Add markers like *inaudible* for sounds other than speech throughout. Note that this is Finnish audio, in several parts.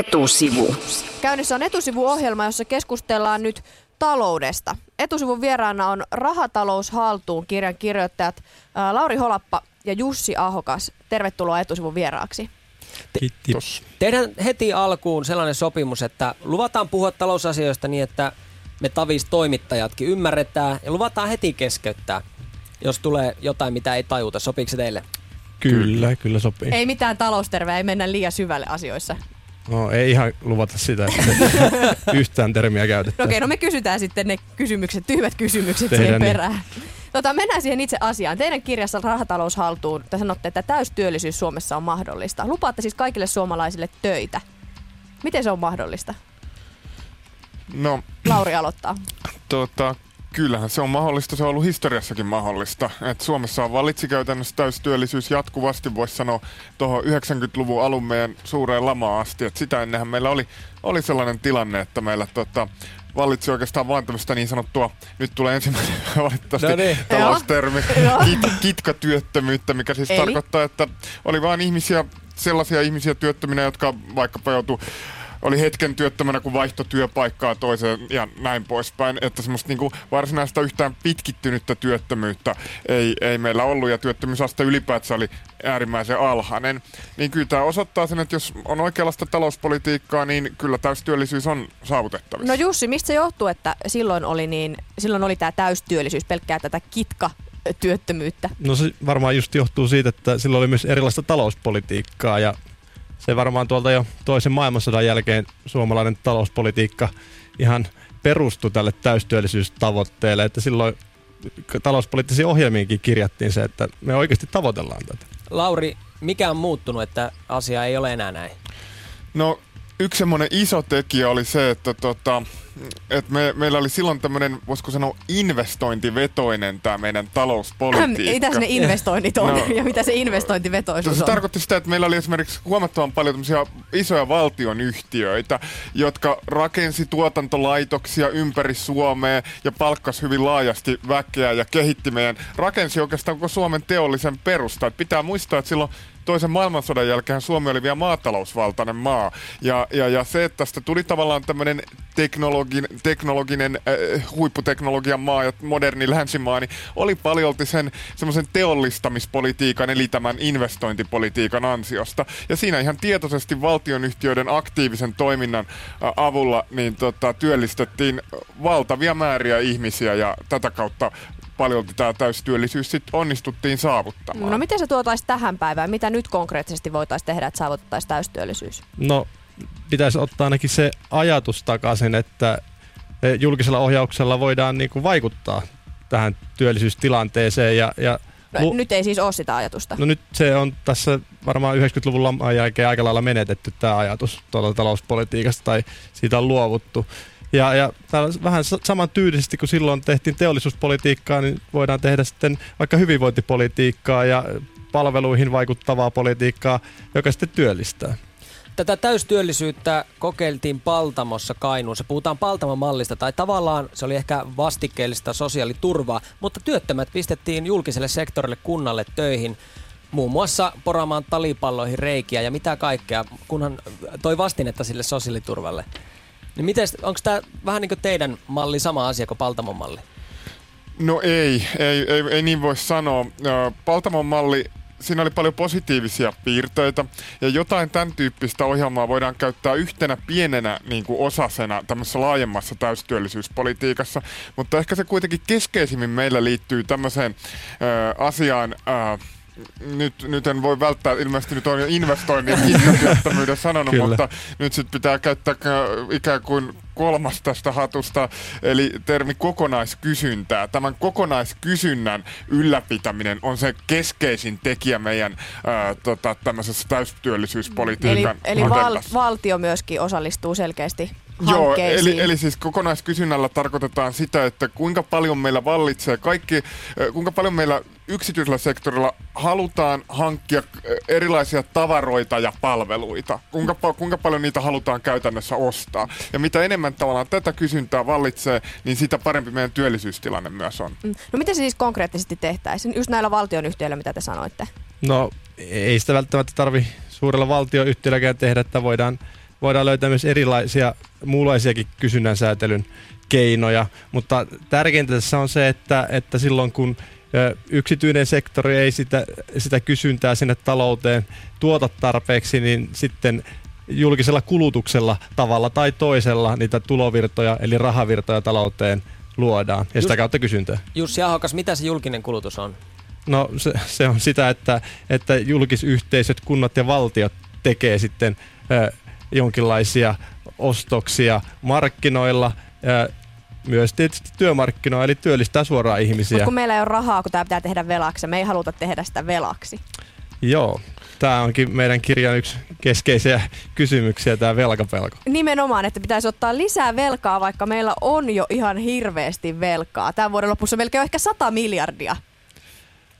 Etusivu. Käynnissä on etusivuohjelma, jossa keskustellaan nyt taloudesta. Etusivun vieraana on Rahatalous haltuun kirjan kirjoittajat ää, Lauri Holappa ja Jussi Ahokas. Tervetuloa etusivun vieraaksi. Kiitos. Tehdään heti alkuun sellainen sopimus, että luvataan puhua talousasioista niin, että me tavis toimittajatkin ymmärretään ja luvataan heti keskeyttää, jos tulee jotain, mitä ei tajuta. Sopiiko se teille? Kyllä, kyllä sopii. Ei mitään talousterveä, ei mennä liian syvälle asioissa. No, ei ihan luvata sitä, että *laughs* yhtään termiä No käytettäisiin. okei, no me kysytään sitten ne kysymykset, tyhmät kysymykset Tehdään siihen niin. perään. Tota, mennään siihen itse asiaan. Teidän kirjassa Rahatalous haltuun te sanotte, että täystyöllisyys Suomessa on mahdollista. Lupaatte siis kaikille suomalaisille töitä. Miten se on mahdollista? No, Lauri aloittaa. tota, kyllähän se on mahdollista. Se on ollut historiassakin mahdollista. Et Suomessa on valitsi käytännössä täystyöllisyys jatkuvasti, voisi sanoa, tuohon 90-luvun alun meidän suureen lamaan asti. Et sitä ennenhän meillä oli, oli sellainen tilanne, että meillä tota, vallitsi oikeastaan vain tämmöistä niin sanottua, nyt tulee ensimmäinen *laughs* valitettavasti No niin. taloustermi, kit, kitkatyöttömyyttä, mikä siis Eli? tarkoittaa, että oli vain ihmisiä, sellaisia ihmisiä työttöminä, jotka vaikkapa joutu oli hetken työttömänä, kun vaihto työpaikkaa toiseen ja näin poispäin. Että semmoista niinku varsinaista yhtään pitkittynyttä työttömyyttä ei, ei meillä ollut ja työttömyysaste ylipäätään oli äärimmäisen alhainen. Niin kyllä tämä osoittaa sen, että jos on oikeanlaista talouspolitiikkaa, niin kyllä täystyöllisyys on saavutettavissa. No Jussi, mistä se johtuu, että silloin oli, niin, silloin oli tämä täystyöllisyys, pelkkää tätä kitka työttömyyttä? No se varmaan just johtuu siitä, että silloin oli myös erilaista talouspolitiikkaa ja se varmaan tuolta jo toisen maailmansodan jälkeen suomalainen talouspolitiikka ihan perustui tälle täystyöllisyystavoitteelle, että silloin talouspoliittisiin ohjelmiinkin kirjattiin se, että me oikeasti tavoitellaan tätä. Lauri, mikä on muuttunut, että asia ei ole enää näin? No yksi semmoinen iso tekijä oli se, että tota, et me, meillä oli silloin tämmöinen, voisiko sanoa, investointivetoinen tämä meidän talouspolitiikka. Mitä ne investoinnit on No. ja mitä se investointivetoisuus Se on? tarkoitti sitä, että meillä oli esimerkiksi huomattavan paljon tämmöisiä isoja valtionyhtiöitä, jotka rakensi tuotantolaitoksia ympäri Suomea ja palkkas hyvin laajasti väkeä ja kehitti meidän, rakensi oikeastaan koko Suomen teollisen perusta. Et pitää muistaa, että silloin toisen maailmansodan jälkeen Suomi oli vielä maatalousvaltainen maa. Ja, ja, ja se, että tästä tuli tavallaan tämmöinen teknologin, teknologinen äh, huipputeknologian maa ja moderni länsimaa, niin oli paljolti sen semmoisen teollistamispolitiikan eli tämän investointipolitiikan ansiosta. Ja siinä ihan tietoisesti valtionyhtiöiden aktiivisen toiminnan äh, avulla niin tota, työllistettiin valtavia määriä ihmisiä ja tätä kautta paljolti tämä täystyöllisyys sitten onnistuttiin saavuttamaan. No miten se tuotaisi tähän päivään? Mitä nyt konkreettisesti voitaisiin tehdä, että saavutettaisiin täystyöllisyys? No pitäisi ottaa ainakin se ajatus takaisin, että eh, julkisella ohjauksella voidaan niin kuin vaikuttaa tähän työllisyystilanteeseen ja, ja No, Lu- nyt ei siis ole sitä ajatusta. No nyt se on tässä varmaan 90-luvun laman jälkeen aika lailla menetetty tämä ajatus tuolla talouspolitiikasta tai siitä on luovuttu. Ja, ja vähän sa- samantyylisesti kuin silloin tehtiin teollisuuspolitiikkaa, niin voidaan tehdä sitten vaikka hyvinvointipolitiikkaa ja palveluihin vaikuttavaa politiikkaa, joka sitten työllistää. Tätä täystyöllisyyttä kokeiltiin Paltamossa Kainuussa. Puhutaan Paltamon mallista, tai tavallaan se oli ehkä vastikkeellista sosiaaliturvaa, mutta työttömät pistettiin julkiselle sektorille kunnalle töihin muun muassa poraamaan talipalloihin reikiä ja mitä kaikkea, kunhan toi vastinetta sille sosiaaliturvalle. Niin miten, onko tämä vähän niin kuin teidän malli sama asia kuin Paltamon malli? No ei, ei, ei, ei niin voi sanoa. Paltamon malli, siinä oli paljon positiivisia piirteitä ja jotain tämän tyyppistä ohjelmaa voidaan käyttää yhtenä pienenä niin kuin osasena tämmöisessä laajemmassa täystyöllisyyspolitiikassa, mutta ehkä se kuitenkin keskeisimmin meillä liittyy tämmöiseen ö, asiaan, ö, nyt, nyt en voi välttää, ilmeisesti nyt on jo investoinnin sanonut, Kyllä. mutta nyt sitten pitää käyttää ikään kuin kolmas tästä hatusta, eli termi kokonaiskysyntää. Tämän kokonaiskysynnän ylläpitäminen on se keskeisin tekijä meidän ää, tota, tämmöisessä Eli, täystyöllisyyspolitiikan eli val, agendassa. valtio myöskin osallistuu selkeästi Joo, eli, eli siis kokonaiskysynnällä tarkoitetaan sitä, että kuinka paljon meillä vallitsee kaikki, kuinka paljon meillä yksityisellä sektorilla halutaan hankkia erilaisia tavaroita ja palveluita. Kuinka, kuinka paljon niitä halutaan käytännössä ostaa. Ja mitä enemmän tavallaan tätä kysyntää vallitsee, niin sitä parempi meidän työllisyystilanne myös on. Mm. No miten se siis konkreettisesti tehtäisiin? Just näillä valtionyhtiöillä, mitä te sanoitte. No ei sitä välttämättä tarvi suurella valtioyhtiölläkään tehdä, että voidaan voidaan löytää myös erilaisia muunlaisiakin kysynnän säätelyn keinoja, mutta tärkeintä tässä on se, että, että silloin kun yksityinen sektori ei sitä, sitä kysyntää sinne talouteen tuota tarpeeksi, niin sitten julkisella kulutuksella tavalla tai toisella niitä tulovirtoja eli rahavirtoja talouteen luodaan ja sitä kautta kysyntää. Jussi Ahokas, mitä se julkinen kulutus on? No se, se on sitä, että, että julkisyhteisöt, kunnat ja valtiot tekee sitten ö, jonkinlaisia ostoksia markkinoilla, ö, myös tietysti työmarkkinoilla, eli työllistää suoraan ihmisiä. Mutta kun meillä ei ole rahaa, kun tämä pitää tehdä velaksi, me ei haluta tehdä sitä velaksi. Joo, tämä onkin meidän kirjan yksi keskeisiä kysymyksiä, tämä velkapelko. Nimenomaan, että pitäisi ottaa lisää velkaa, vaikka meillä on jo ihan hirveästi velkaa. Tämän vuoden lopussa melkein ehkä 100 miljardia.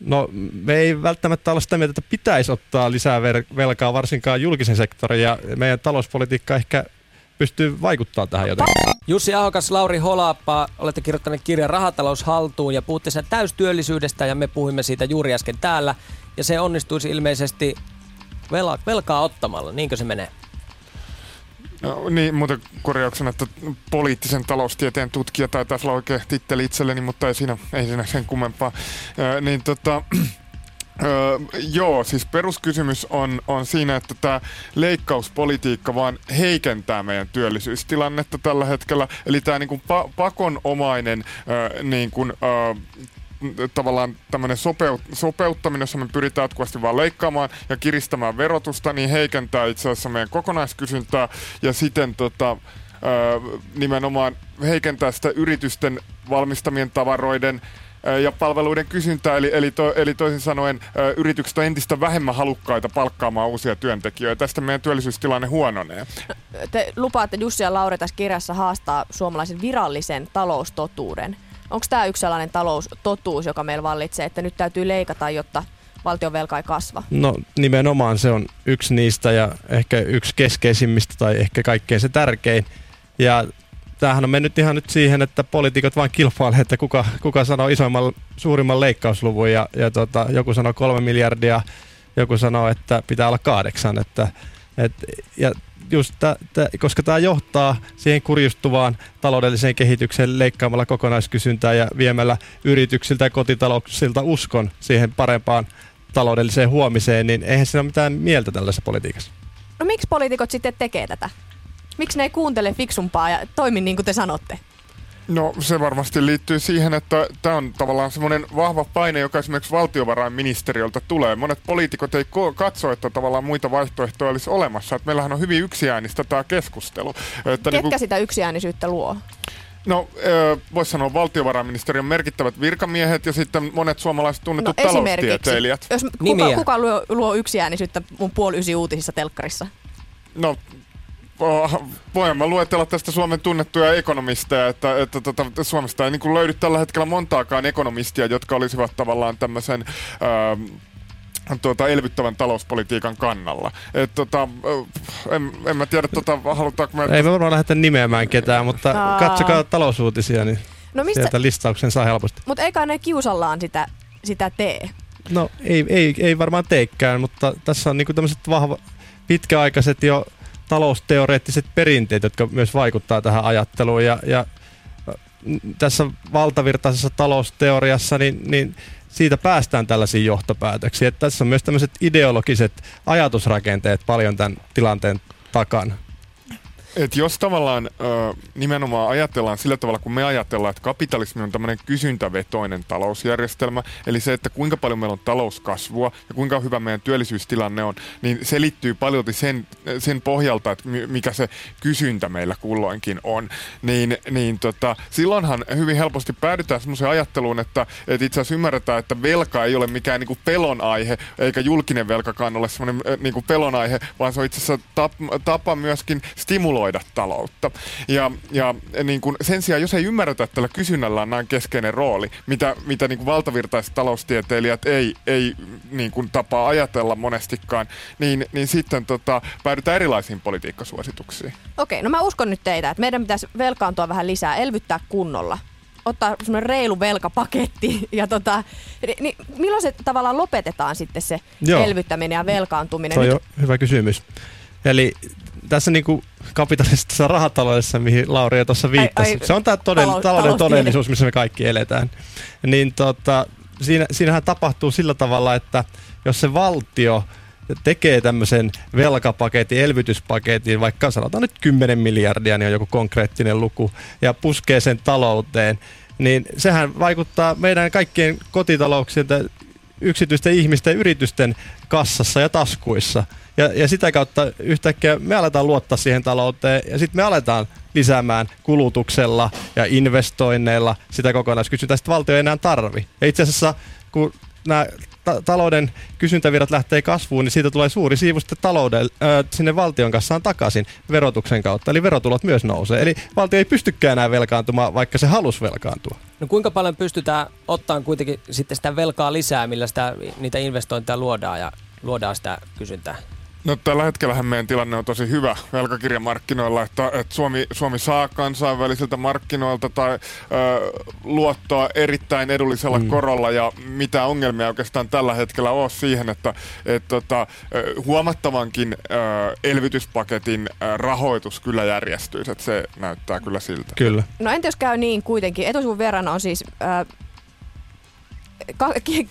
No me ei välttämättä olla sitä mieltä, että pitäisi ottaa lisää velkaa, varsinkaan julkisen sektorin, ja meidän talouspolitiikka ehkä pystyy vaikuttaa tähän jotenkin. Jussi Ahokas, Lauri Holappa, olette kirjoittaneet kirjan Rahatalous haltuun ja puhutte sen täystyöllisyydestä ja me puhuimme siitä juuri äsken täällä. Ja se onnistuisi ilmeisesti vel- velkaa ottamalla, niinkö se menee? No, niin, muuten korjauksena, että poliittisen taloustieteen tutkija taisi olla oikein titteli itselleni, mutta ei siinä, ei siinä sen kummempaa. Ö, niin tota, Öö, joo, siis peruskysymys on, on siinä, että tämä leikkauspolitiikka vaan heikentää meidän työllisyystilannetta tällä hetkellä. Eli tämä niinku pa- pakonomainen öö, niinku, öö, tavallaan tämmöinen sopeut, sopeuttaminen, jossa me pyritään jatkuvasti vaan leikkaamaan ja kiristämään verotusta, niin heikentää itse asiassa meidän kokonaiskysyntää ja siten tota, nimenomaan heikentää sitä yritysten valmistamien tavaroiden ja palveluiden kysyntää, eli, eli, to, eli toisin sanoen yritykset on entistä vähemmän halukkaita palkkaamaan uusia työntekijöitä. Tästä meidän työllisyystilanne huononee. Te lupaatte Jussi ja Lauri tässä kirjassa haastaa suomalaisen virallisen taloustotuuden. Onko tämä yksi sellainen taloustotuus, joka meillä vallitsee, että nyt täytyy leikata, jotta valtion velka ei kasva? No nimenomaan se on yksi niistä ja ehkä yksi keskeisimmistä tai ehkä kaikkein se tärkein. Ja tämähän on mennyt ihan nyt siihen, että poliitikot vain kilpailevat, että kuka, kuka sanoo isoimman, suurimman leikkausluvun ja, ja tota, joku sanoo kolme miljardia, joku sanoo, että pitää olla kahdeksan. Että, et, ja just tä, tä, koska tämä johtaa siihen kurjustuvaan taloudelliseen kehitykseen leikkaamalla kokonaiskysyntää ja viemällä yrityksiltä ja kotitalouksilta uskon siihen parempaan taloudelliseen huomiseen, niin eihän siinä ole mitään mieltä tällaisessa politiikassa. No miksi poliitikot sitten tekee tätä? Miksi ne ei kuuntele fiksumpaa ja toimi niin kuin te sanotte? No se varmasti liittyy siihen, että tämä on tavallaan semmoinen vahva paine, joka esimerkiksi valtiovarainministeriöltä tulee. Monet poliitikot ei katso, että tavallaan muita vaihtoehtoja olisi olemassa. Että meillähän on hyvin yksiäänistä tämä keskustelu. Että Ketkä niin kuin... sitä yksiäänisyyttä luo? No, voisi sanoa valtiovarainministeriön merkittävät virkamiehet ja sitten monet suomalaiset tunnetut no, taloustieteilijät. Jos kuka, kuka luo, luo yksiäänisyyttä mun puoli ysi uutisissa telkkarissa? No, voin mä luetella tästä Suomen tunnettuja ekonomisteja, että, että tota, Suomesta ei niin löydy tällä hetkellä montaakaan ekonomistia, jotka olisivat tavallaan tämmöisen... Ää, tuota, elvyttävän talouspolitiikan kannalla. Et, tota, en, en mä tiedä, tota, halutaanko me... Ei me varmaan lähdetä nimeämään ketään, mutta Aa. katsokaa talousuutisia, niin no mistä... sieltä listauksen saa helposti. Mutta eikä ne kiusallaan sitä, sitä tee? No ei, ei, ei varmaan teekään, mutta tässä on niinku tämmöiset vahva, pitkäaikaiset jo talousteoreettiset perinteet, jotka myös vaikuttaa tähän ajatteluun. Ja, ja tässä valtavirtaisessa talousteoriassa, niin, niin siitä päästään tällaisiin johtopäätöksiin. Että tässä on myös tämmöiset ideologiset ajatusrakenteet paljon tämän tilanteen takana. Et jos tavallaan ö, nimenomaan ajatellaan sillä tavalla, kun me ajatellaan, että kapitalismi on tämmöinen kysyntävetoinen talousjärjestelmä, eli se, että kuinka paljon meillä on talouskasvua ja kuinka hyvä meidän työllisyystilanne on, niin se liittyy paljon sen, sen pohjalta, että mikä se kysyntä meillä kulloinkin on. Niin, niin tota, silloinhan hyvin helposti päädytään semmoiseen ajatteluun, että, että itse asiassa ymmärretään, että velka ei ole mikään niin pelon aihe, eikä julkinen velkakaan ole semmoinen niin pelon aihe, vaan se on itse asiassa tapa, tapa myöskin stimuloida stimuloida taloutta. Ja, ja niin kuin sen sijaan, jos ei ymmärretä, että tällä kysynnällä on näin keskeinen rooli, mitä, mitä niin kuin valtavirtaiset taloustieteilijät ei, ei niin kuin tapaa ajatella monestikaan, niin, niin sitten tota, päädytään erilaisiin politiikkasuosituksiin. Okei, no mä uskon nyt teitä, että meidän pitäisi velkaantua vähän lisää, elvyttää kunnolla ottaa semmoinen reilu velkapaketti. *laughs* Ja tota, niin milloin se tavallaan lopetetaan sitten se Joo. elvyttäminen ja velkaantuminen? Se on jo hyvä kysymys. Eli tässä niin kuin kapitalistisessa rahataloudessa, mihin Lauri jo tuossa viittasi, Ai- ai, se on tämä toden, talous- talouden todellisuus, missä me kaikki eletään. Niin tota, siinä, siinähän tapahtuu sillä tavalla, että jos se valtio tekee tämmöisen velkapaketin, elvytyspaketin, vaikka sanotaan nyt 10 miljardia, niin on joku konkreettinen luku, ja puskee sen talouteen, niin sehän vaikuttaa meidän kaikkien kotitalouksien, yksityisten ihmisten ja yritysten kassassa ja taskuissa. Ja, ja sitä kautta yhtäkkiä me aletaan luottaa siihen talouteen ja sitten me aletaan lisäämään kulutuksella ja investoinneilla sitä kokonaiskysyntää, sitten valtio ei enää tarvi. Ja itse asiassa kun nämä ta- talouden kysyntävirrat lähtee kasvuun, niin siitä tulee suuri siivu sitten talouden, äh, sinne valtion kassaan takaisin verotuksen kautta. Eli verotulot myös nousee. Eli valtio ei pystykään enää velkaantumaan, vaikka se halusi velkaantua. No kuinka paljon pystytään ottamaan kuitenkin sitten sitä velkaa lisää, millä sitä, niitä investointeja luodaan ja luodaan sitä kysyntää? No tällä hetkellähän meidän tilanne on tosi hyvä velkakirjamarkkinoilla, että, että Suomi, Suomi saa kansainvälisiltä markkinoilta tai ö, luottoa erittäin edullisella mm. korolla ja mitä ongelmia oikeastaan tällä hetkellä ole siihen, että et, tota, ö, huomattavankin ö, elvytyspaketin ö, rahoitus kyllä järjestyisi, että se näyttää kyllä siltä. Kyllä. No entä jos käy niin kuitenkin? Etusivun verran on siis ki-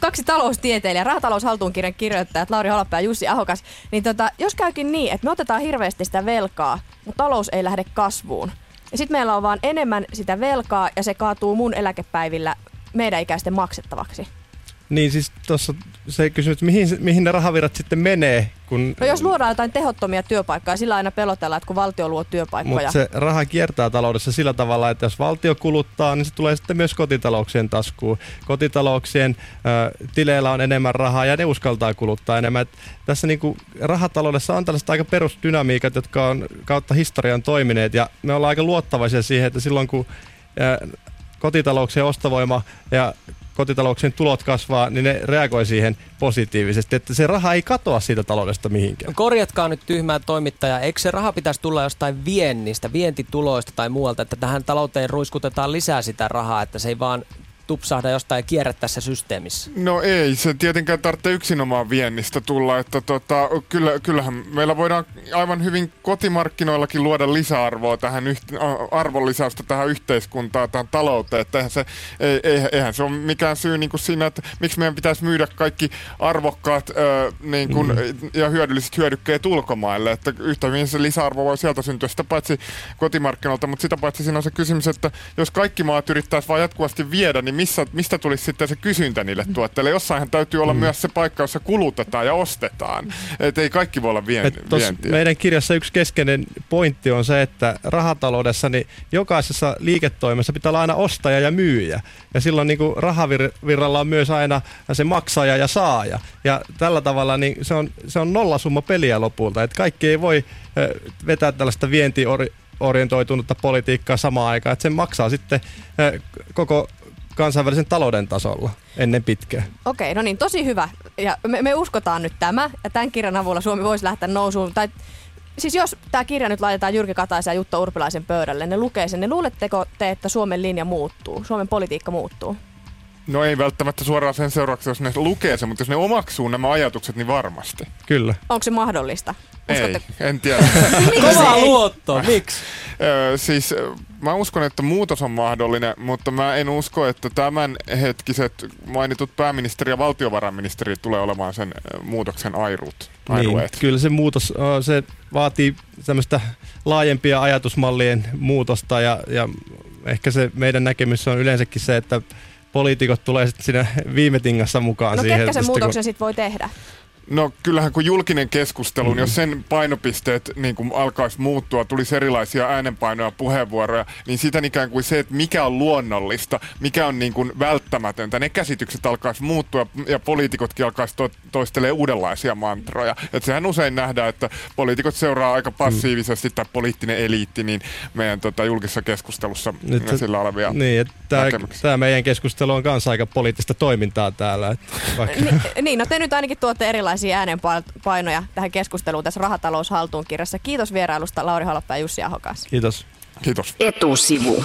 kaksi taloustieteilijää, rahatalous haltuunkirjan kirjoittajat Lauri Holappa ja Jussi Ahokas. Niin tota, jos käykin niin, että me otetaan hirveästi sitä velkaa, mutta talous ei lähde kasvuun. Ja sitten meillä on vaan enemmän sitä velkaa ja se kaatuu mun eläkepäivillä meidän ikäisten maksettavaksi. Niin siis tuossa se kysymys, että mihin, mihin ne rahavirrat sitten menee, kun... No jos luodaan jotain tehottomia työpaikkoja, sillä aina pelotellaan, että kun valtio luo työpaikkoja. Mutta se raha kiertää taloudessa sillä tavalla, että jos valtio kuluttaa, niin se tulee sitten myös kotitalouksien taskuun. Kotitalouksien ö, tileillä on enemmän rahaa ja ne uskaltaa kuluttaa enemmän. Et tässä niinku rahataloudessa on tällaiset aika perusdynamiikat, jotka on kautta historian toimineet ja me ollaan aika luottavaisia siihen, että silloin kun ö, kotitalouksien ostovoima ja kotitalouksien tulot kasvaa, niin ne reagoi siihen positiivisesti, että se raha ei katoa siitä taloudesta mihinkään. Korjatkaa nyt tyhmää toimittajaa. Eikö se raha pitäisi tulla jostain viennistä, vientituloista tai muualta, että tähän talouteen ruiskutetaan lisää sitä rahaa, että se ei vaan tupsahda jostain kierrä tässä systeemissä? No ei, se tietenkään tarvitse yksinomaan viennistä tulla, että tota, kyllä, kyllähän meillä voidaan aivan hyvin kotimarkkinoillakin luoda lisäarvoa tähän yht- arvonlisäystä tähän yhteiskuntaan, tähän talouteen, että eihän se, ei, ei, eihän se ole mikään syy niin kuin siinä, että miksi meidän pitäisi myydä kaikki arvokkaat ö, niin kuin, mm. ja hyödylliset hyödykkeet ulkomaille, että yhtä hyvin se lisäarvo voi sieltä syntyä sitä paitsi kotimarkkinoilta, mutta sitä paitsi siinä on se kysymys, että jos kaikki maat yrittäisi vaan jatkuvasti viedä, niin missä, mistä tulisi sitten se kysyntä niille tuotteille? Jossainhan täytyy olla mm. myös se paikka, jossa kulutetaan ja ostetaan. Et ei kaikki voi olla vien, vientiä. meidän kirjassa yksi keskeinen pointti on se, että rahataloudessa niin jokaisessa liiketoimessa pitää olla aina ostaja ja myyjä. Ja silloin niin kuin rahavirralla on myös aina se maksaja ja saaja. Ja tällä tavalla niin se, on, se on nollasumma peliä lopulta. Et kaikki ei voi vetää tällaista vientiorientoitunutta politiikkaa samaan aikaan. Että se maksaa sitten koko kansainvälisen talouden tasolla ennen pitkää. Okei, no niin, tosi hyvä. Ja me, me uskotaan nyt tämä, ja tämän kirjan avulla Suomi voisi lähteä nousuun. Tai, siis jos tämä kirja nyt laitetaan Jyrki Kataisen ja Jutta Urpilaisen pöydälle, ne lukee sen, niin luuletteko te, että Suomen linja muuttuu, Suomen politiikka muuttuu? No ei välttämättä suoraan sen seuraavaksi, jos ne lukee sen, mutta jos ne omaksuu nämä ajatukset, niin varmasti. Kyllä. Onko se mahdollista? Ei, en tiedä. *laughs* Kova luotto, miksi? Ö, siis mä uskon, että muutos on mahdollinen, mutta mä en usko, että tämän hetkiset mainitut pääministeri ja valtiovarainministeri tulee olemaan sen muutoksen airut. Niin, kyllä se muutos, se vaatii tämmöistä laajempia ajatusmallien muutosta ja, ja ehkä se meidän näkemys on yleensäkin se, että poliitikot tulee sitten siinä viime tingassa mukaan No siihen. ketkä sen sitten kun- muutoksen sitten voi tehdä? No kyllähän kun julkinen keskustelu, Mm. mm. jos sen painopisteet niin kuin alkaisi muuttua, tulisi erilaisia äänenpainoja, puheenvuoroja, niin sitä ikään kuin se, että mikä on luonnollista, mikä on niin kuin välttämätöntä, ne käsitykset alkaisi muuttua ja poliitikotkin alkaisi to- toistelemaan uudenlaisia mantroja. Et sehän usein nähdään, että poliitikot seuraa aika passiivisesti Mm. tai poliittinen eliitti, niin meidän tota, julkisessa keskustelussa Nyt sillä olevia Niin, että tämä, meidän keskustelu on kanssa aika poliittista toimintaa täällä. Että vaikka, Ni, niin, no te nyt ainakin tuotte erilaisia äänenpainoja tähän keskusteluun tässä Rahatalous haltuun kirjassa. Kiitos vierailusta Lauri Halappa ja Jussi Ahokas. kiitos. Kiitos. Etusivu.